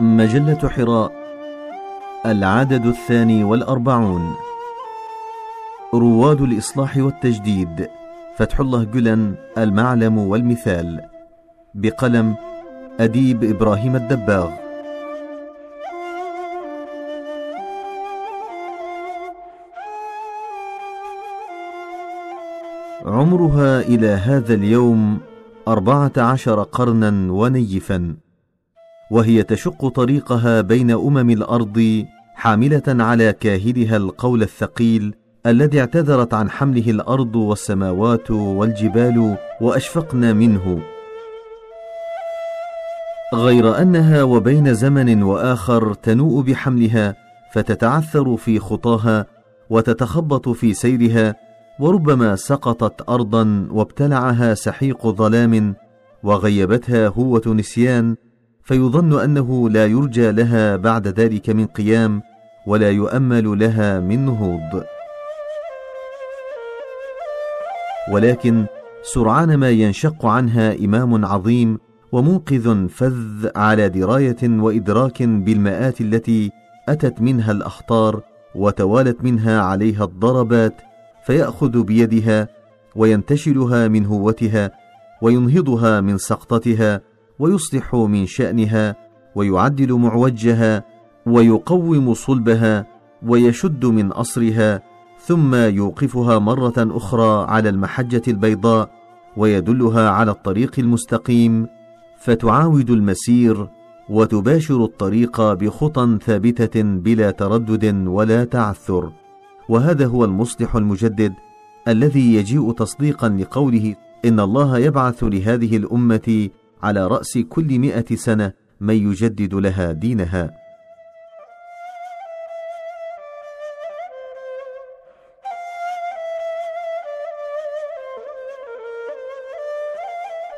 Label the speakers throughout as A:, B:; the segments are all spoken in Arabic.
A: مجلة حراء العدد الثاني والأربعون. رواد الإصلاح والتجديد فتح الله جلن المعلم والمثال. بقلم أديب إبراهيم الدباغ. عمرها إلى هذا اليوم أربعة عشر قرنا ونيفا. وهي تشق طريقها بين أمم الأرض حاملة على كاهلها القول الثقيل الذي اعتذرت عن حمله الأرض والسماوات والجبال وأشفقن منه. غير أنها وبين زمن وآخر تنوء بحملها فتتعثر في خطاها وتتخبط في سيرها وربما سقطت ارضا وابتلعها سحيق ظلام وغيبتها هوة نسيان فيظن أنه لا يرجى لها بعد ذلك من قيام ولا يؤمل لها من نهوض ولكن سرعان ما ينشق عنها إمام عظيم ومنقذ فذ على دراية وإدراك بالمآت التي أتت منها الأخطار وتوالت منها عليها الضربات فيأخذ بيدها وينتشلها من هوتها وينهضها من سقطتها ويصلح من شأنها ويعدل معوجها ويقوم صلبها ويشد من أصرها ثم يوقفها مرة أخرى على المحجة البيضاء ويدلها على الطريق المستقيم فتعاود المسير وتباشر الطريق بخطى ثابتة بلا تردد ولا تعثر. وهذا هو المصلح المجدد الذي يجيء تصديقا لقوله إن الله يبعث لهذه الأمة على رأس كل مائه سنة من يجدد لها دينها.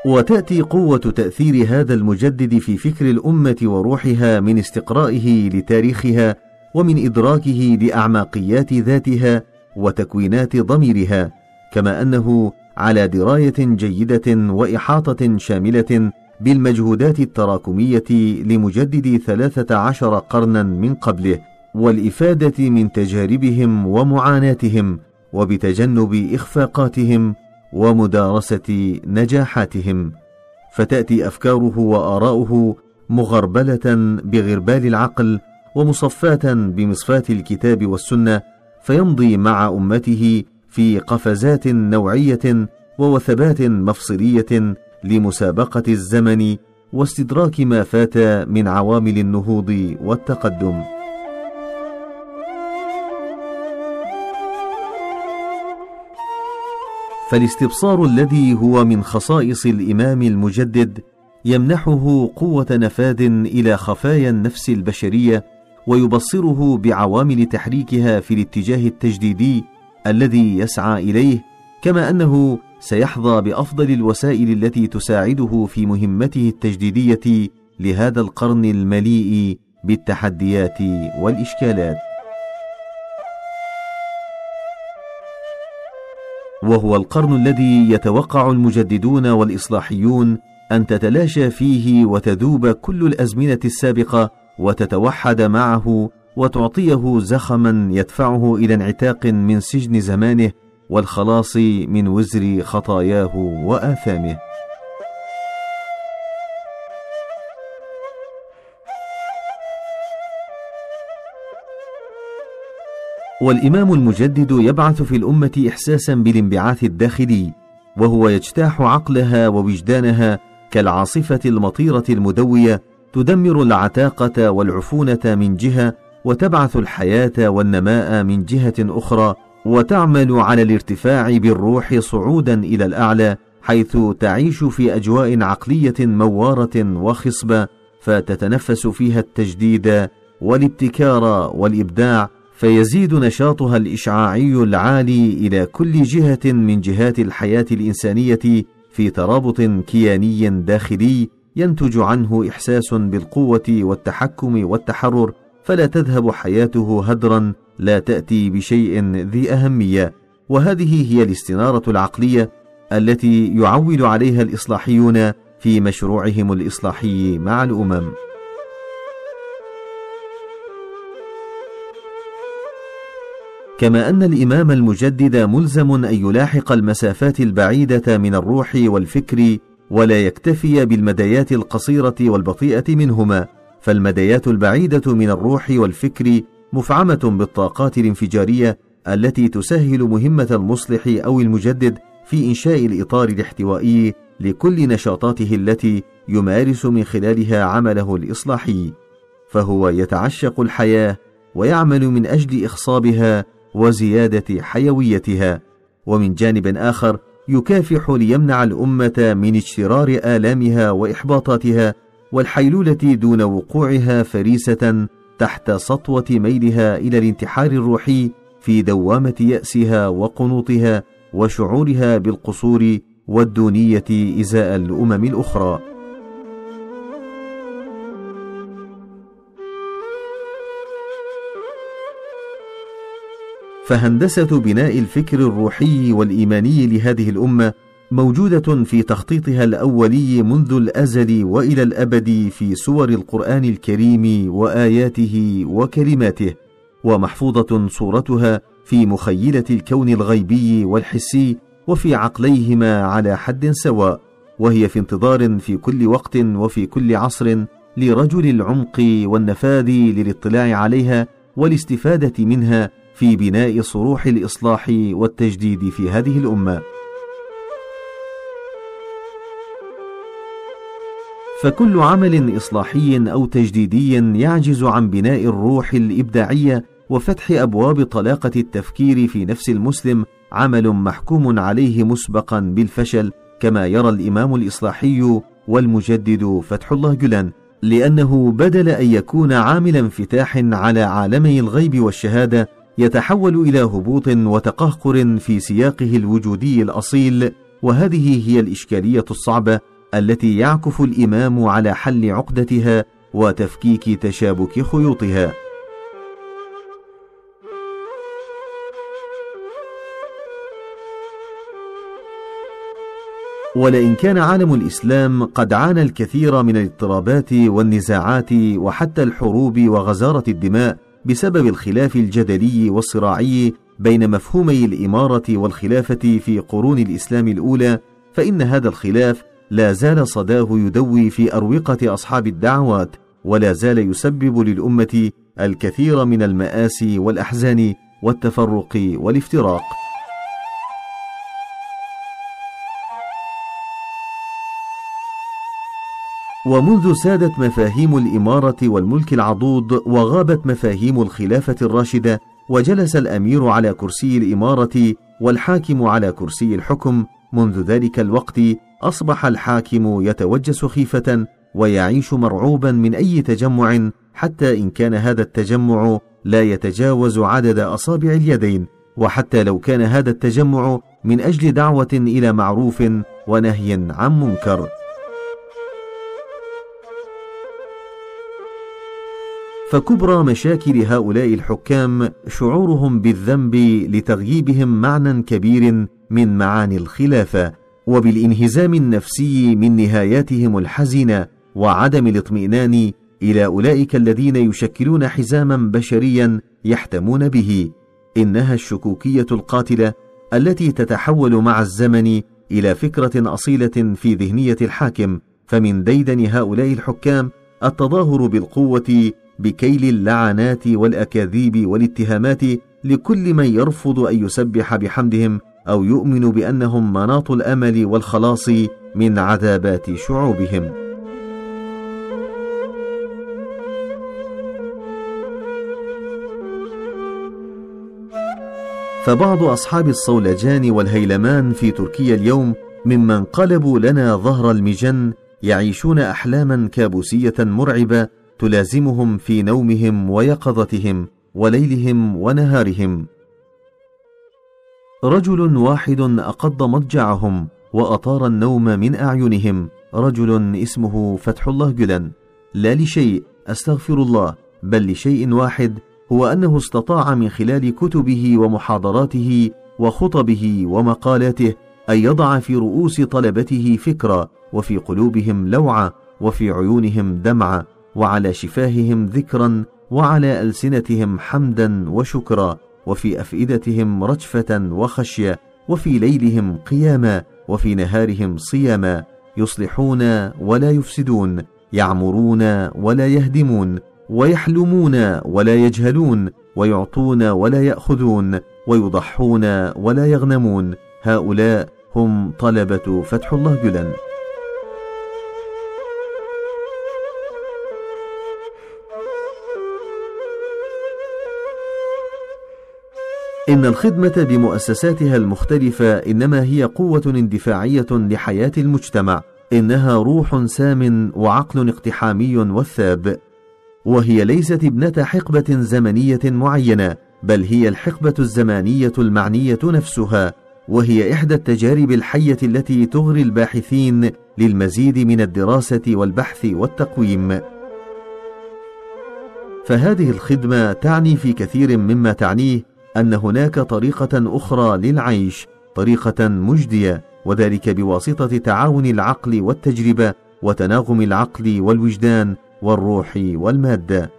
A: وتأتي قوة تأثير هذا المجدد في فكر الأمة وروحها من استقرائه لتاريخها ومن إدراكه لأعماقيات ذاتها وتكوينات ضميرها كما أنه على دراية جيدة وإحاطة شاملة بالمجهودات التراكمية لمجددي ثلاثة عشر قرنا من قبله والإفادة من تجاربهم ومعاناتهم وبتجنب إخفاقاتهم ومدارسة نجاحاتهم. فتأتي أفكاره وآراؤه مغربلة بغربال العقل ومصفاة بمصفاة الكتاب والسنة فيمضي مع أمته في قفزات نوعية ووثبات مفصلية لمسابقة الزمن واستدراك ما فات من عوامل النهوض والتقدم. فالاستبصار الذي هو من خصائص الإمام المجدد يمنحه قوة نفاذ إلى خفايا النفس البشرية ويبصره بعوامل تحريكها في الاتجاه التجديدي الذي يسعى إليه كما أنه سيحظى بأفضل الوسائل التي تساعده في مهمته التجديدية لهذا القرن المليء بالتحديات والإشكالات. وهو القرن الذي يتوقع المجددون والإصلاحيون أن تتلاشى فيه وتذوب كل الأزمنة السابقة وتتوحد معه وتعطيه زخما يدفعه إلى انعتاق من سجن زمانه والخلاص من وزر خطاياه وآثامه. والإمام المجدد يبعث في الأمة احساسا بالانبعاث الداخلي وهو يجتاح عقلها ووجدانها كالعاصفة المطيرة المدوية تدمر العتاقة والعفونة من جهة وتبعث الحياة والنماء من جهة أخرى وتعمل على الارتفاع بالروح صعودا إلى الأعلى حيث تعيش في أجواء عقلية موارة وخصبة فتتنفس فيها التجديد والابتكار والإبداع فيزيد نشاطها الإشعاعي العالي إلى كل جهة من جهات الحياة الإنسانية في ترابط كياني داخلي ينتج عنه إحساس بالقوة والتحكم والتحرر فلا تذهب حياته هدرا لا تأتي بشيء ذي أهمية. وهذه هي الاستنارة العقلية التي يعول عليها الإصلاحيون في مشروعهم الإصلاحي مع الأمم. كما أن الإمام المجدد ملزم أن يلاحق المسافات البعيدة من الروح والفكر ولا يكتفي بالمدايات القصيرة والبطيئة منهما. فالمديات البعيدة من الروح والفكر مفعمة بالطاقات الانفجارية التي تسهل مهمة المصلح أو المجدد في إنشاء الإطار الاحتوائي لكل نشاطاته التي يمارس من خلالها عمله الإصلاحي. فهو يتعشق الحياة ويعمل من أجل إخصابها وزيادة حيويتها. ومن جانب آخر يكافح ليمنع الأمة من اجترار آلامها وإحباطاتها والحيلولة دون وقوعها فريسة تحت سطوة ميلها إلى الانتحار الروحي في دوامة يأسها وقنوطها وشعورها بالقصور والدونية إزاء الأمم الأخرى. فهندسة بناء الفكر الروحي والإيماني لهذه الأمة موجودة في تخطيطها الأولي منذ الأزل وإلى الأبد في سور القرآن الكريم وآياته وكلماته ومحفوظة صورتها في مخيلة الكون الغيبي والحسي وفي عقليهما على حد سواء وهي في انتظار في كل وقت وفي كل عصر لرجل العمق والنفاذ للاطلاع عليها والاستفادة منها في بناء صروح الإصلاح والتجديد في هذه الأمة. فكل عمل إصلاحي أو تجديدي يعجز عن بناء الروح الإبداعية وفتح أبواب طلاقة التفكير في نفس المسلم عمل محكوم عليه مسبقا بالفشل كما يرى الإمام الإصلاحي والمجدد فتح الله جلان لأنه بدل أن يكون عامل انفتاح على عالمي الغيب والشهادة يتحول إلى هبوط وتقهقر في سياقه الوجودي الأصيل وهذه هي الإشكالية الصعبة التي يعكف الإمام على حل عقدتها وتفكيك تشابك خيوطها. ولئن كان عالم الإسلام قد عانى الكثير من الاضطرابات والنزاعات وحتى الحروب وغزارة الدماء بسبب الخلاف الجدلي والصراعي بين مفهومي الإمارة والخلافة في قرون الإسلام الأولى فإن هذا الخلاف لا زال صداه يدوي في أروقة أصحاب الدعوات ولا زال يسبب للأمة الكثير من المآسي والأحزان والتفرق والافتراق. ومنذ سادت مفاهيم الإمارة والملك العضوض وغابت مفاهيم الخلافة الراشدة وجلس الأمير على كرسي الإمارة والحاكم على كرسي الحكم منذ ذلك الوقت أصبح الحاكم يتوجس خيفة ويعيش مرعوبا من أي تجمع حتى إن كان هذا التجمع لا يتجاوز عدد أصابع اليدين وحتى لو كان هذا التجمع من أجل دعوة إلى معروف ونهي عن منكر. فكبرى مشاكل هؤلاء الحكام شعورهم بالذنب لتغييبهم معنى كبير من معاني الخلافة. وبالانهزام النفسي من نهاياتهم الحزينه وعدم الاطمئنان إلى أولئك الذين يشكلون حزاما بشريا يحتمون به. إنها الشكوكية القاتلة التي تتحول مع الزمن إلى فكرة أصيلة في ذهنية الحاكم. فمن ديدن هؤلاء الحكام التظاهر بالقوة بكيل اللعنات والأكاذيب والاتهامات لكل من يرفض أن يسبح بحمدهم أو يؤمن بأنهم مناط الأمل والخلاص من عذابات شعوبهم. فبعض أصحاب الصولجان والهيلمان في تركيا اليوم ممن قلبوا لنا ظهر المجن يعيشون أحلاما كابوسية مرعبة تلازمهم في نومهم ويقظتهم وليلهم ونهارهم. رجل واحد أقض مضجعهم وأطار النوم من أعينهم. رجل اسمه فتح الله جلن. لا لشيء أستغفر الله. بل لشيء واحد هو أنه استطاع من خلال كتبه ومحاضراته وخطبه ومقالاته أن يضع في رؤوس طلبته فكرة وفي قلوبهم لوعة وفي عيونهم دمعة وعلى شفاههم ذكرا وعلى ألسنتهم حمدا وشكرا. وفي أفئدتهم رجفة وخشية وفي ليلهم قياما وفي نهارهم صياما يصلحون ولا يفسدون يعمرون ولا يهدمون ويحلمون ولا يجهلون ويعطون ولا يأخذون ويضحون ولا يغنمون. هؤلاء هم طلبة فتح الله جلن إن الخدمة بمؤسساتها المختلفة إنما هي قوة اندفاعية لحياة المجتمع، إنها روح سام وعقل اقتحامي وثاب، وهي ليست ابنة حقبة زمنية معينة، بل هي الحقبة الزمانية المعنية نفسها، وهي إحدى التجارب الحية التي تغري الباحثين للمزيد من الدراسة والبحث والتقويم. فهذه الخدمة تعني في كثير مما تعنيه أن هناك طريقة أخرى للعيش طريقة مجدية وذلك بواسطة تعاون العقل والتجربة وتناغم العقل والوجدان والروح والمادة.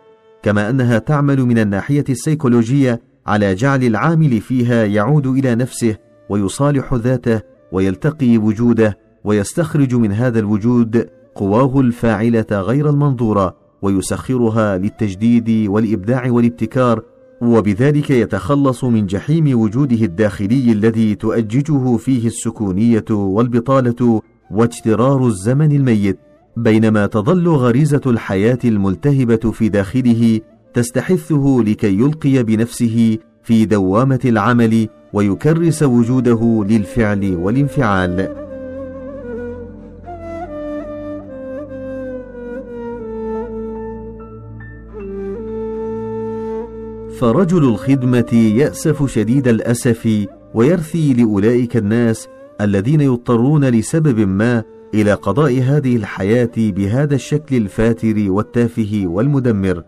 A: كما أنها تعمل من الناحية السيكولوجية على جعل العامل فيها يعود إلى نفسه ويصالح ذاته ويلتقي وجوده ويستخرج من هذا الوجود قواه الفاعلة غير المنظورة ويسخرها للتجديد والإبداع والابتكار وبذلك يتخلص من جحيم وجوده الداخلي الذي تؤججه فيه السكونية والبطالة واجترار الزمن الميت بينما تظل غريزة الحياة الملتهبة في داخله تستحثه لكي يلقي بنفسه في دوامة العمل ويكرس وجوده للفعل والانفعال. فرجل الخدمة يأسف شديد الأسف ويرثي لأولئك الناس الذين يضطرون لسبب ما إلى قضاء هذه الحياة بهذا الشكل الفاتر والتافه والمدمر.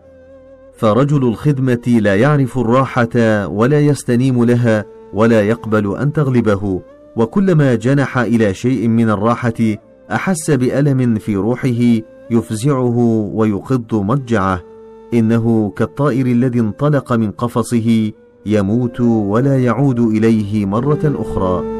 A: فرجل الخدمة لا يعرف الراحة ولا يستنيم لها ولا يقبل أن تغلبه وكلما جنح إلى شيء من الراحة أحس بألم في روحه يفزعه ويقض مضجعه. إنه كالطائر الذي انطلق من قفصه يموت ولا يعود إليه مرة أخرى.